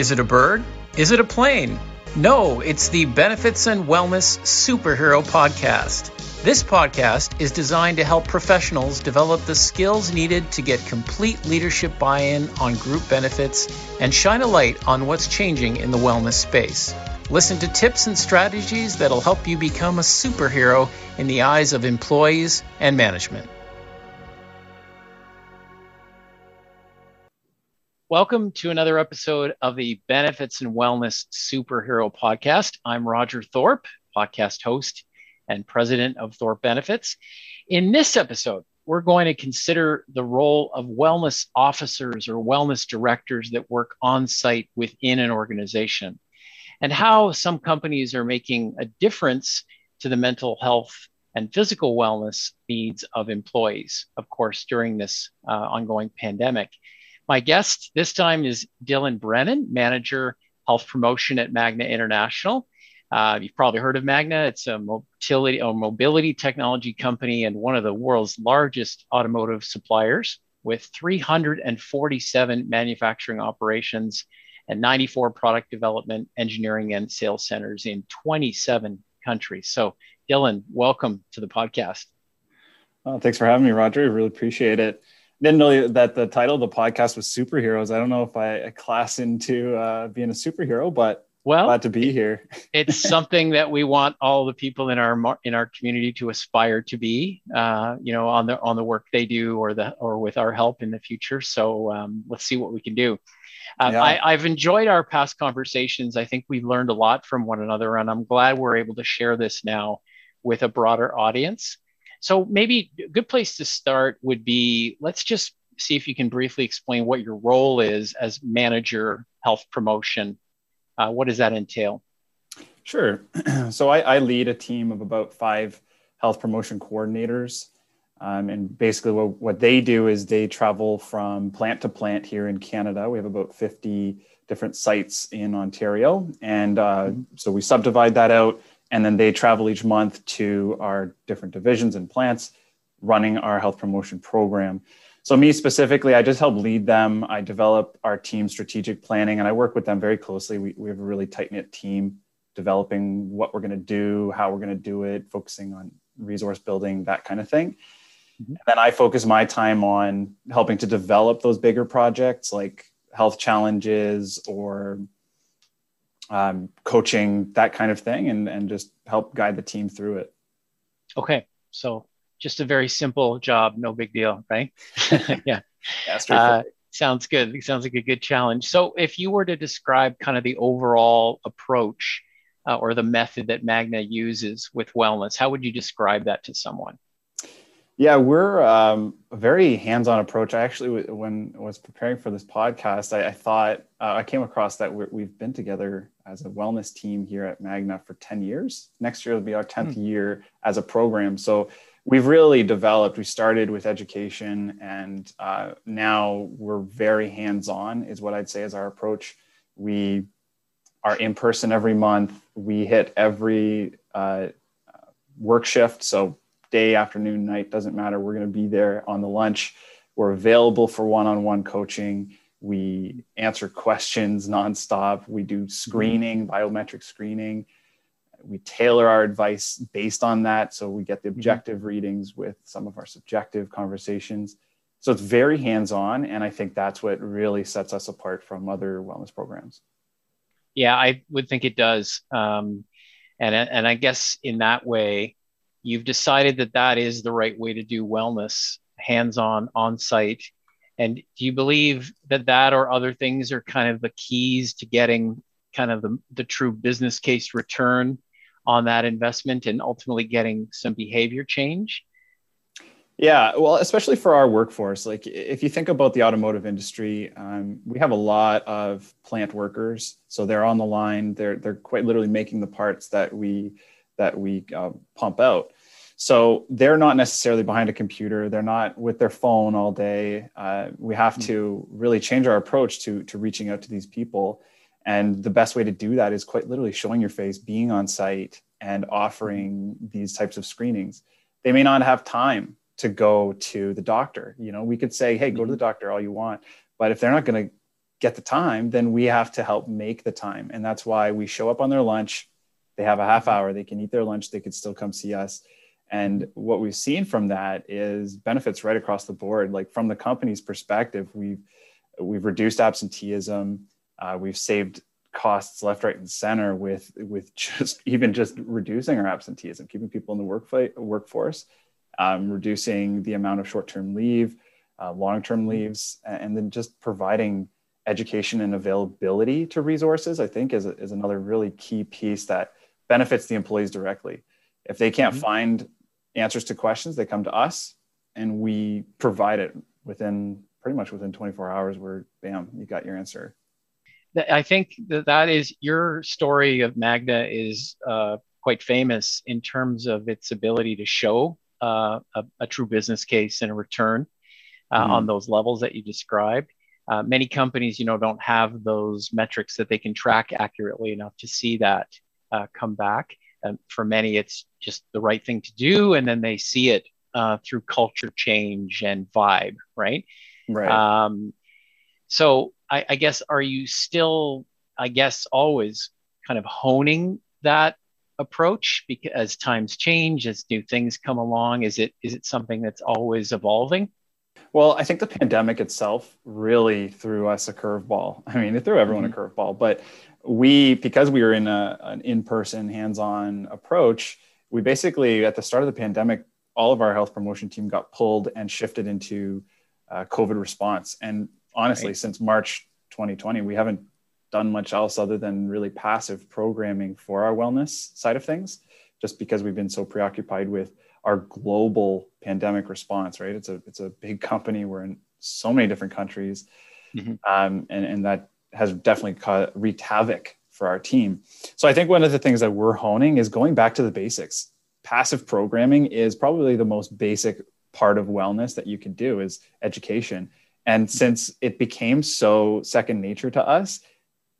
Is it a bird? Is it a plane? No, it's the Benefits and Wellness Superhero Podcast. This podcast is designed to help professionals develop the skills needed to get complete leadership buy in on group benefits and shine a light on what's changing in the wellness space. Listen to tips and strategies that'll help you become a superhero in the eyes of employees and management. Welcome to another episode of the Benefits and Wellness Superhero Podcast. I'm Roger Thorpe, podcast host and president of Thorpe Benefits. In this episode, we're going to consider the role of wellness officers or wellness directors that work on site within an organization and how some companies are making a difference to the mental health and physical wellness needs of employees, of course, during this uh, ongoing pandemic. My guest this time is Dylan Brennan, Manager Health Promotion at Magna International. Uh, you've probably heard of Magna. It's a mobility, a mobility technology company and one of the world's largest automotive suppliers with 347 manufacturing operations and 94 product development, engineering, and sales centers in 27 countries. So, Dylan, welcome to the podcast. Thanks for having me, Roger. I really appreciate it didn't know that the title of the podcast was superheroes. I don't know if I class into uh, being a superhero, but well, glad to be here. it's something that we want all the people in our in our community to aspire to be, uh, you know, on the on the work they do or the or with our help in the future. So um, let's see what we can do. Um, yeah. I, I've enjoyed our past conversations. I think we've learned a lot from one another, and I'm glad we're able to share this now with a broader audience. So maybe a good place to start would be let's just see if you can briefly explain what your role is as manager health promotion. Uh, what does that entail? Sure. so I, I, lead a team of about five health promotion coordinators. Um, and basically, what, what they do is they travel from plant to plant here in Canada. We have about 50 different sites in Ontario. And uh, mm-hmm. so we subdivide that out and then they travel each month to our different divisions and plants running our health promotion program. So, me specifically, I just help lead them. I develop our team strategic planning and I work with them very closely. We, we have a really tight knit team developing what we're going to do, how we're going to do it, focusing on resource building, that kind of thing. Mm-hmm. And then I focus my time on helping to develop those bigger projects like health challenges or um, coaching, that kind of thing, and and just help guide the team through it. Okay, so just a very simple job, no big deal, right? yeah, yeah uh, sounds good. It sounds like a good challenge. So, if you were to describe kind of the overall approach uh, or the method that Magna uses with wellness, how would you describe that to someone? Yeah, we're um, a very hands-on approach. I actually, when I was preparing for this podcast, I, I thought uh, I came across that we have been together as a wellness team here at Magna for ten years. Next year will be our tenth mm. year as a program. So we've really developed. We started with education, and uh, now we're very hands-on. Is what I'd say is our approach. We are in person every month. We hit every uh, work shift. So day, afternoon, night, doesn't matter. We're going to be there on the lunch. We're available for one on one coaching. We answer questions nonstop. We do screening, biometric screening. We tailor our advice based on that. So we get the mm-hmm. objective mm-hmm. readings with some of our subjective conversations. So it's very hands on. And I think that's what really sets us apart from other wellness programs. Yeah, I would think it does. Um, and, and I guess in that way, you've decided that that is the right way to do wellness hands on on site and do you believe that that or other things are kind of the keys to getting kind of the, the true business case return on that investment and ultimately getting some behavior change yeah, well, especially for our workforce. Like, if you think about the automotive industry, um, we have a lot of plant workers, so they're on the line. They're they're quite literally making the parts that we that we uh, pump out. So they're not necessarily behind a computer. They're not with their phone all day. Uh, we have hmm. to really change our approach to to reaching out to these people. And the best way to do that is quite literally showing your face, being on site, and offering these types of screenings. They may not have time to go to the doctor. You know, we could say, "Hey, go to the hmm. doctor all you want," but if they're not going to get the time, then we have to help make the time. And that's why we show up on their lunch. They have a half mm-hmm. hour, they can eat their lunch, they could still come see us. And what we've seen from that is benefits right across the board. Like from the company's perspective, we've we've reduced absenteeism, uh, we've saved costs left, right, and center with with just even just reducing our absenteeism, keeping people in the work workforce, um, reducing the amount of short-term leave, uh, long-term mm-hmm. leaves, and then just providing education and availability to resources. I think is is another really key piece that benefits the employees directly. If they can't mm-hmm. find answers to questions, they come to us, and we provide it within pretty much within 24 hours. Where bam, you got your answer. I think that that is your story of Magna is uh, quite famous in terms of its ability to show uh, a, a, true business case and a return uh, mm-hmm. on those levels that you described. Uh, many companies, you know, don't have those metrics that they can track accurately enough to see that uh, come back. And for many, it's just the right thing to do, and then they see it uh, through culture change and vibe, right? Right. Um, so I, I guess are you still, I guess, always kind of honing that approach because as times change, as new things come along? Is it is it something that's always evolving? Well, I think the pandemic itself really threw us a curveball. I mean, it threw everyone mm-hmm. a curveball, but we, because we were in a, an in-person, hands-on approach, we basically at the start of the pandemic, all of our health promotion team got pulled and shifted into uh, COVID response. And honestly, right. since March 2020, we haven't done much else other than really passive programming for our wellness side of things, just because we've been so preoccupied with our global pandemic response. Right? It's a it's a big company. We're in so many different countries, mm-hmm. um, and and that has definitely caused, wreaked havoc for our team. So I think one of the things that we're honing is going back to the basics. Passive programming is probably the most basic part of wellness that you can do is education and since it became so second nature to us,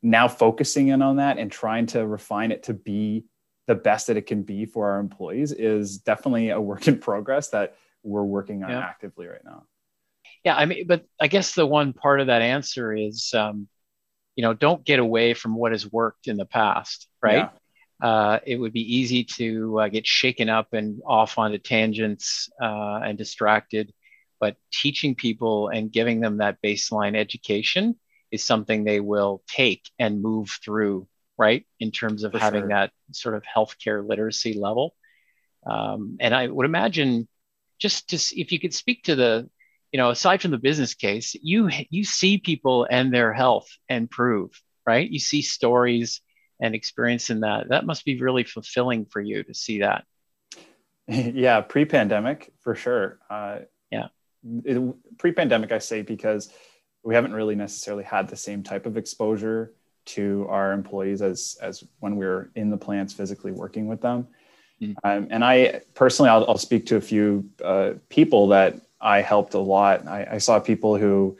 now focusing in on that and trying to refine it to be the best that it can be for our employees is definitely a work in progress that we're working on yeah. actively right now. Yeah, I mean, but I guess the one part of that answer is, um, you know, don't get away from what has worked in the past, right? Yeah. Uh, it would be easy to uh, get shaken up and off onto tangents uh, and distracted but teaching people and giving them that baseline education is something they will take and move through right in terms of For having sure. that sort of healthcare literacy level. Um, and i would imagine just to if you could speak to the you know aside from the business case you you see people and their health improve right? You see stories and experience in that. That must be really fulfilling for you to see that. Yeah pre-pandemic for sure. Uh, yeah. pre-pandemic i say because we haven't really necessarily had the same type of exposure to our employees as as when we are in the plants physically working with them mm. um, and i personally I'll, I'll, speak to a few uh, people that i helped a lot i, I saw people who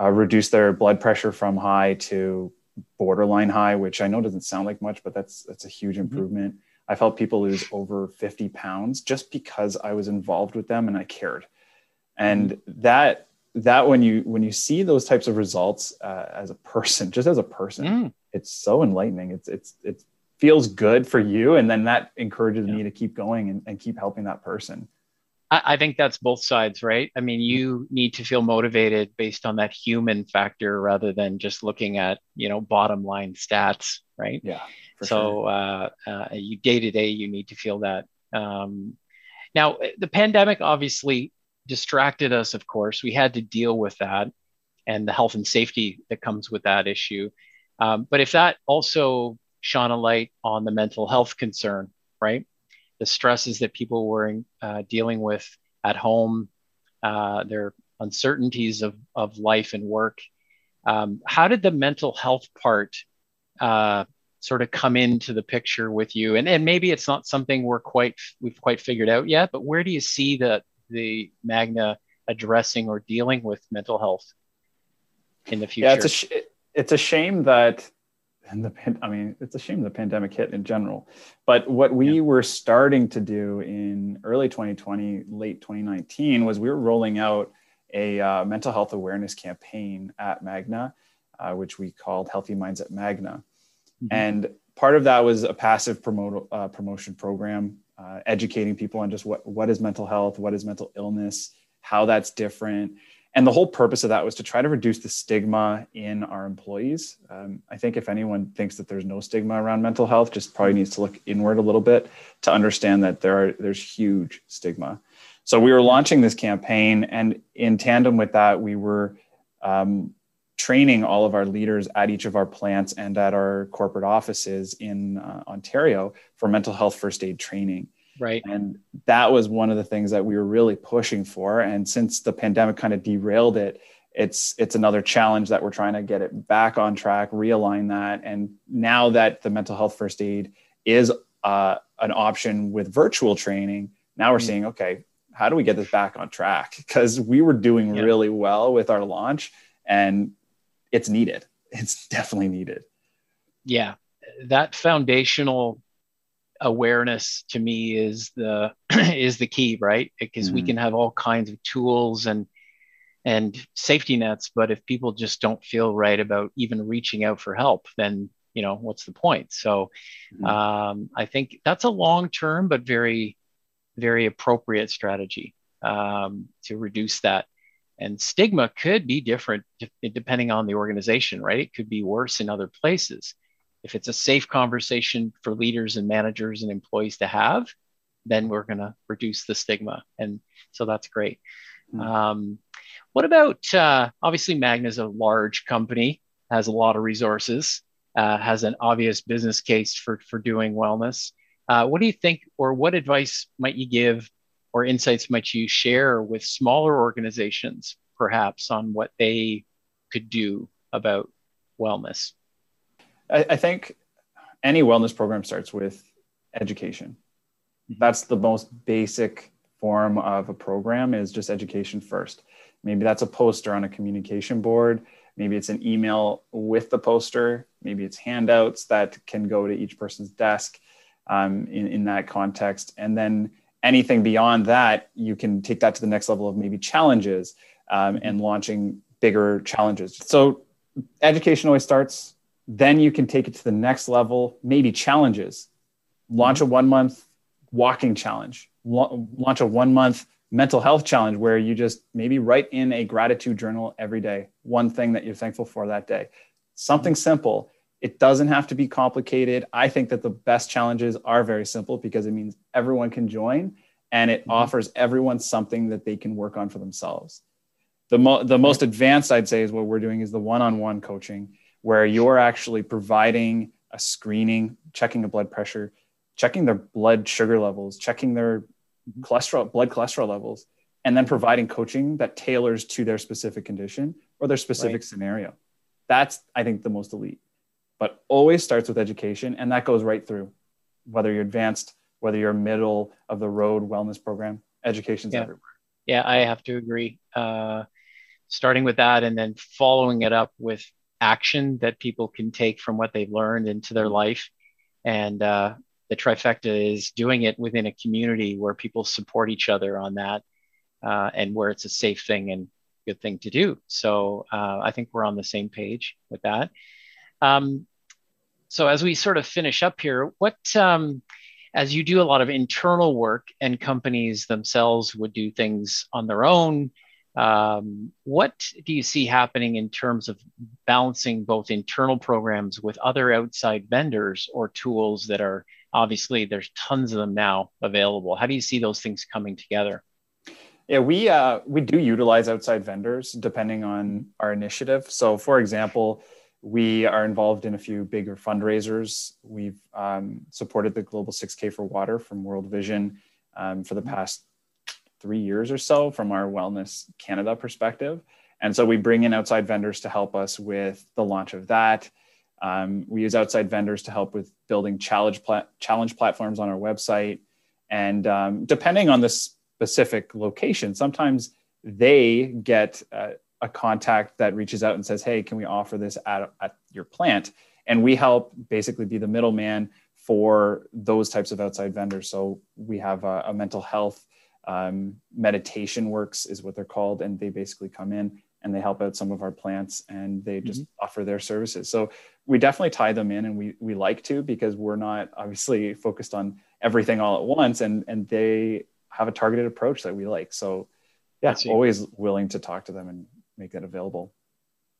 uh, reduced their blood pressure from high to borderline high which i know doesn't sound like much but that's that's a huge mm-hmm. improvement mm-hmm. i've helped people lose over 50 pounds just because i was involved with them and i cared and mm-hmm. that that when you when you see those types of results uh, as a person just as a person mm. it's so enlightening it's it's it feels good for you and then that encourages yeah. me to keep going and, and keep helping that person I, I think that's both sides right i mean you need to feel motivated based on that human factor rather than just looking at you know bottom line stats right yeah so sure. uh, uh, you day to day you need to feel that um, now the pandemic obviously distracted us, of course. We had to deal with that and the health and safety that comes with that issue. Um, but if that also shone a light on the mental health concern, right? The stresses that people were uh, dealing with at home, uh, their uncertainties of, of life and work. Um, how did the mental health part uh, sort of come into the picture with you? And, and maybe it's not something we're quite we've quite figured out yet, but where do you see that the Magna addressing or dealing with mental health in the future? Yeah, it's a sh- it's a shame that and the I mean, it's a shame the pandemic hit in general. But what we yeah. were starting to do in early 2020, late 2019, was we were rolling out a uh, mental health awareness campaign at Magna. uh, which we called Healthy Minds at Magna. Mm-hmm. And part of that was a passive promote, uh, promotion program, uh, educating people on just what, what is mental health, what is mental illness, how that's different. And the whole purpose of that was to try to reduce the stigma in our employees. Um, I think if anyone thinks that there's no stigma around mental health, just probably needs to look inward a little bit to understand that there are there's huge stigma. So we were launching this campaign, and in tandem with that, we were um, training all of our leaders at each of our plants and at our corporate offices in uh, Ontario for mental health first aid training. Right. And that was one of the things that we were really pushing for. And since the pandemic kind of derailed it, it's it's another challenge that we're trying to get it back on track, realign that. And now that the mental health first aid is uh, an option with virtual training, now we're mm-hmm. seeing okay, how do we get this back on track? Because we were doing yeah. really well with our launch, and it's needed. It's definitely needed. Yeah, that foundational awareness to me is the is the key, right? Because mm-hmm. we can have all kinds of tools and and safety nets, but if people just don't feel right about even reaching out for help, then you know what's the point? So mm-hmm. um, I think that's a long term but very very appropriate strategy um, to reduce that. And stigma could be different depending on the organization, right? It could be worse in other places. If it's a safe conversation for leaders and managers and employees to have, then we're going to reduce the stigma. And so that's great. Mm-hmm. Um, what about uh, obviously Magna is a large company, has a lot of resources, uh, has an obvious business case for, for doing wellness. Uh, what do you think, or what advice might you give, or insights might you share with smaller organizations, perhaps, on what they could do about wellness? I, I think any wellness program starts with education. Mm-hmm. That's the most basic form of a program is just education first. Maybe that's a poster on a communication board. Maybe it's an email with the poster. Maybe it's handouts that can go to each person's desk um, in, in that context. And then anything beyond that, you can take that to the next level of maybe challenges um, and mm-hmm. launching bigger challenges. So education always starts then you can take it to the next level, maybe challenges. Launch mm-hmm. a one month walking challenge, launch a one month mental health challenge where you just maybe write in a gratitude journal every day, one thing that you're thankful for that day. Something mm-hmm. simple. It doesn't have to be complicated. I think that the best challenges are very simple because it means everyone can join and it mm-hmm. offers everyone something that they can work on for themselves. The, mo- the most advanced, I'd say, is what we're doing is the one on one coaching where you're actually providing a screening, checking a blood pressure, checking their blood sugar levels, checking their mm-hmm. cholesterol, blood cholesterol levels, and then providing coaching that tailors to their specific condition or their specific right. scenario. That's, I think, the most elite. But always starts with education, and that goes right through whether you're advanced, whether you're middle of the road wellness program, education's yeah. everywhere. Yeah, I have to agree. Uh, starting with that and then following it up with action that people can take from what they've learned into their life. And uh, the trifecta is doing it within a community where people support each other on that uh, and where it's a safe thing and good thing to do. So uh, I think we're on the same page with that. Um, so as we sort of finish up here, what, um, as you do a lot of internal work and companies themselves would do things on their own, um, what do you see happening in terms of balancing both internal programs with other outside vendors or tools that are obviously there's tons of them now available? How do you see those things coming together? Yeah, we uh, we do utilize outside vendors depending on our initiative. So, for example, we are involved in a few bigger fundraisers. We've um, supported the Global 6K for Water from World Vision um, for the past three years or so from our Wellness Canada perspective. And so we bring in outside vendors to help us with the launch of that. Um, we use outside vendors to help with building challenge, pla- challenge platforms on our website. And um, depending on the specific location, sometimes they get uh, a contact that reaches out and says, Hey, can we offer this at, at your plant? And we help basically be the middleman for those types of outside vendors. So we have a, a mental health um, meditation works is what they're called and they basically come in and they help out some of our plants and they just mm-hmm. offer their services. So we definitely tie them in and we we like to because we're not obviously focused on everything all at once and and they have a targeted approach that we like. So yeah, always willing to talk to them and make that available.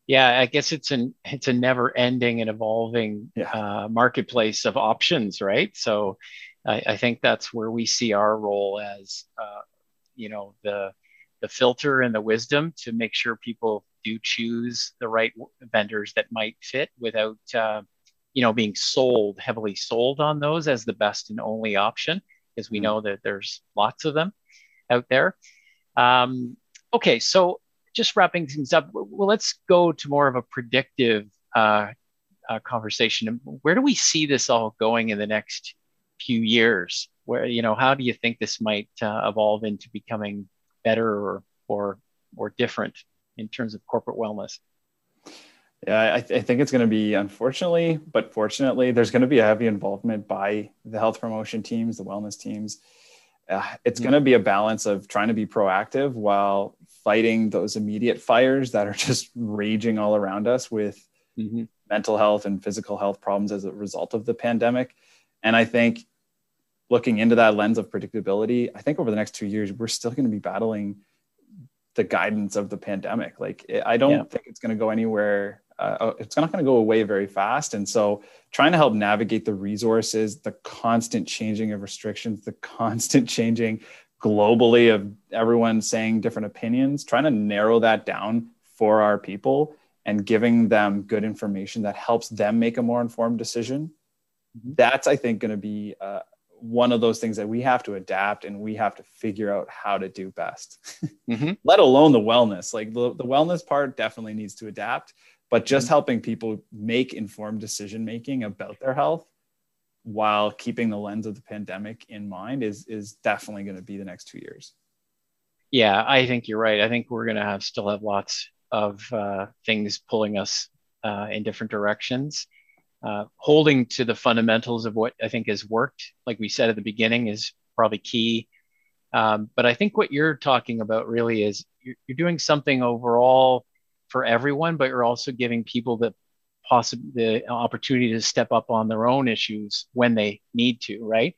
Yeah, I guess it's an it's a never ending and evolving yeah. uh, marketplace of options, right? So I, I, think that's where we see our role as uh, you know the the filter and the wisdom to make sure people do choose the right vendors that might fit without uh, you know being sold heavily sold on those as the best and only option because we mm-hmm. know that there's lots of them out there um, okay so just wrapping things up well let's go to more of a predictive uh, uh, conversation where do we see this all going in the next few years where you know how do you think this might uh, evolve into becoming better or or or different in terms of corporate wellness? Yeah, I, th- I think it's going to be unfortunately, but fortunately, there's going to be a heavy involvement by the health promotion teams, the wellness teams. Uh, it's mm-hmm. going to be a balance of trying to be proactive while fighting those immediate fires that are just raging all around us with mm-hmm. mental health and physical health problems as a result of the pandemic. And I think looking into that lens of predictability, I think over the next two years, we're still going to be battling the guidance of the pandemic. Like, I don't yeah. think it's going to go anywhere. Uh, oh, it's not going to go away very fast. And so, trying to help navigate the resources, the constant changing of restrictions, the constant changing globally of everyone saying different opinions, trying to narrow that down for our people and giving them good information that helps them make a more informed decision. Mm-hmm. That's, I think, going to be uh, one of those things that we have to adapt and we have to figure out how to do best mm-hmm. let alone the wellness like the, the wellness part definitely needs to adapt but just mm-hmm. helping people make informed decision making about their health while keeping the lens of the pandemic in mind is is definitely going to be the next two years. Yeah i think you're right. I think we're going to have still have lots of uh, things pulling us uh, in different directions. Uh, holding to the fundamentals of what I think has worked, like we said at the beginning, is probably key. Um, but I think what you're talking about really is you're, you're, doing something overall for everyone, but you're also giving people the possible the opportunity to step up on their own issues when they need to, right?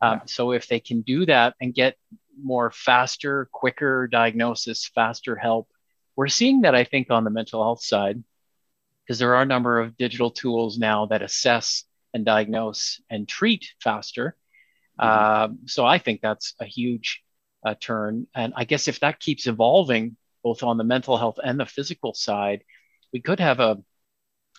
Um. So if they can do that and get more faster, quicker diagnosis, faster help, we're seeing that I think on the mental health side because there are a number of digital tools now that assess and diagnose and treat faster. Mm-hmm. Uh, so I think that's a huge uh, turn. And I guess if that keeps evolving, both on the mental health and the physical side, we could have a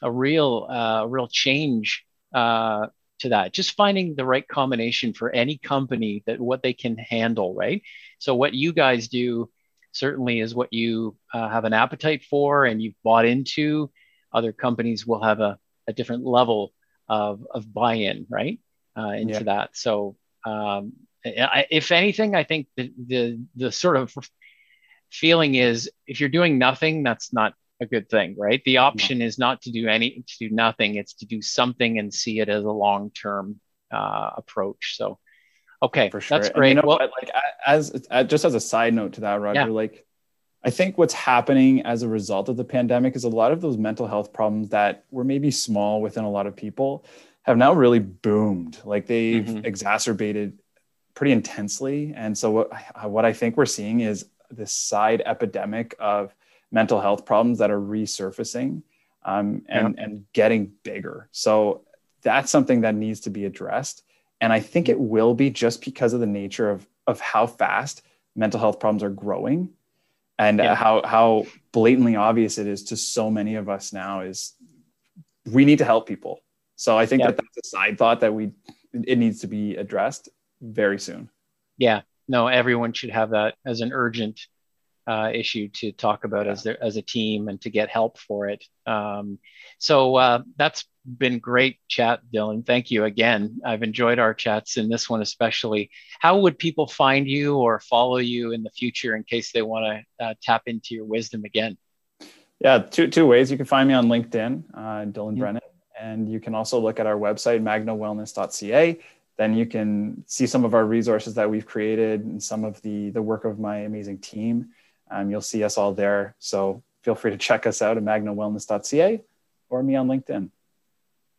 a real uh, real change uh, to that. Just finding the right combination for any company that what they can handle, right? So what you guys do certainly is what you uh, have an appetite for and you've bought into other companies will have a, a different level of, of buy-in right uh, into yeah. that so um, I, if anything i think the, the the sort of feeling is if you're doing nothing that's not a good thing right the option is not to do any to do nothing it's to do something and see it as a long-term uh, approach so okay for sure that's great you know well, like as, as just as a side note to that roger yeah. like I think what's happening as a result of the pandemic is a lot of those mental health problems that were maybe small within a lot of people have now really boomed. Like they've mm-hmm. exacerbated pretty intensely. And so what, what I think we're seeing is this side epidemic of mental health problems that are resurfacing um, and, yeah. and getting bigger. So that's something that needs to be addressed. And I think it will be just because of the nature of, of how fast mental health problems are growing and yeah. how how blatantly obvious it is to so many of us now is we need to help people so i think yeah. that that's a side thought that we it needs to be addressed very soon yeah no everyone should have that as an urgent uh, issue to talk about yeah. as their, as a team and to get help for it. Um, so uh, that's been great chat, Dylan. Thank you again. I've enjoyed our chats in this one especially. How would people find you or follow you in the future in case they want to uh, tap into your wisdom again? Yeah, two two ways. You can find me on LinkedIn, uh, Dylan yeah. Brennan, and you can also look at our website magnawellness.ca then you can see some of our resources that we've created and some of the the work of my amazing team um, you'll see us all there. So feel free to check us out at magnawellness.ca or me on LinkedIn.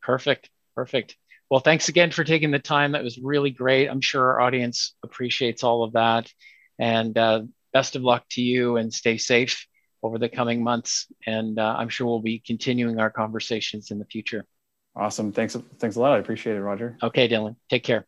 Perfect. Perfect. Well, thanks again for taking the time. That was really great. I'm sure our audience appreciates all of that. And uh, best of luck to you and stay safe over the coming months. And uh, I'm sure we'll be continuing our conversations in the future. Awesome. Thanks. Thanks a lot. I appreciate it, Roger. Okay, Dylan. Take care.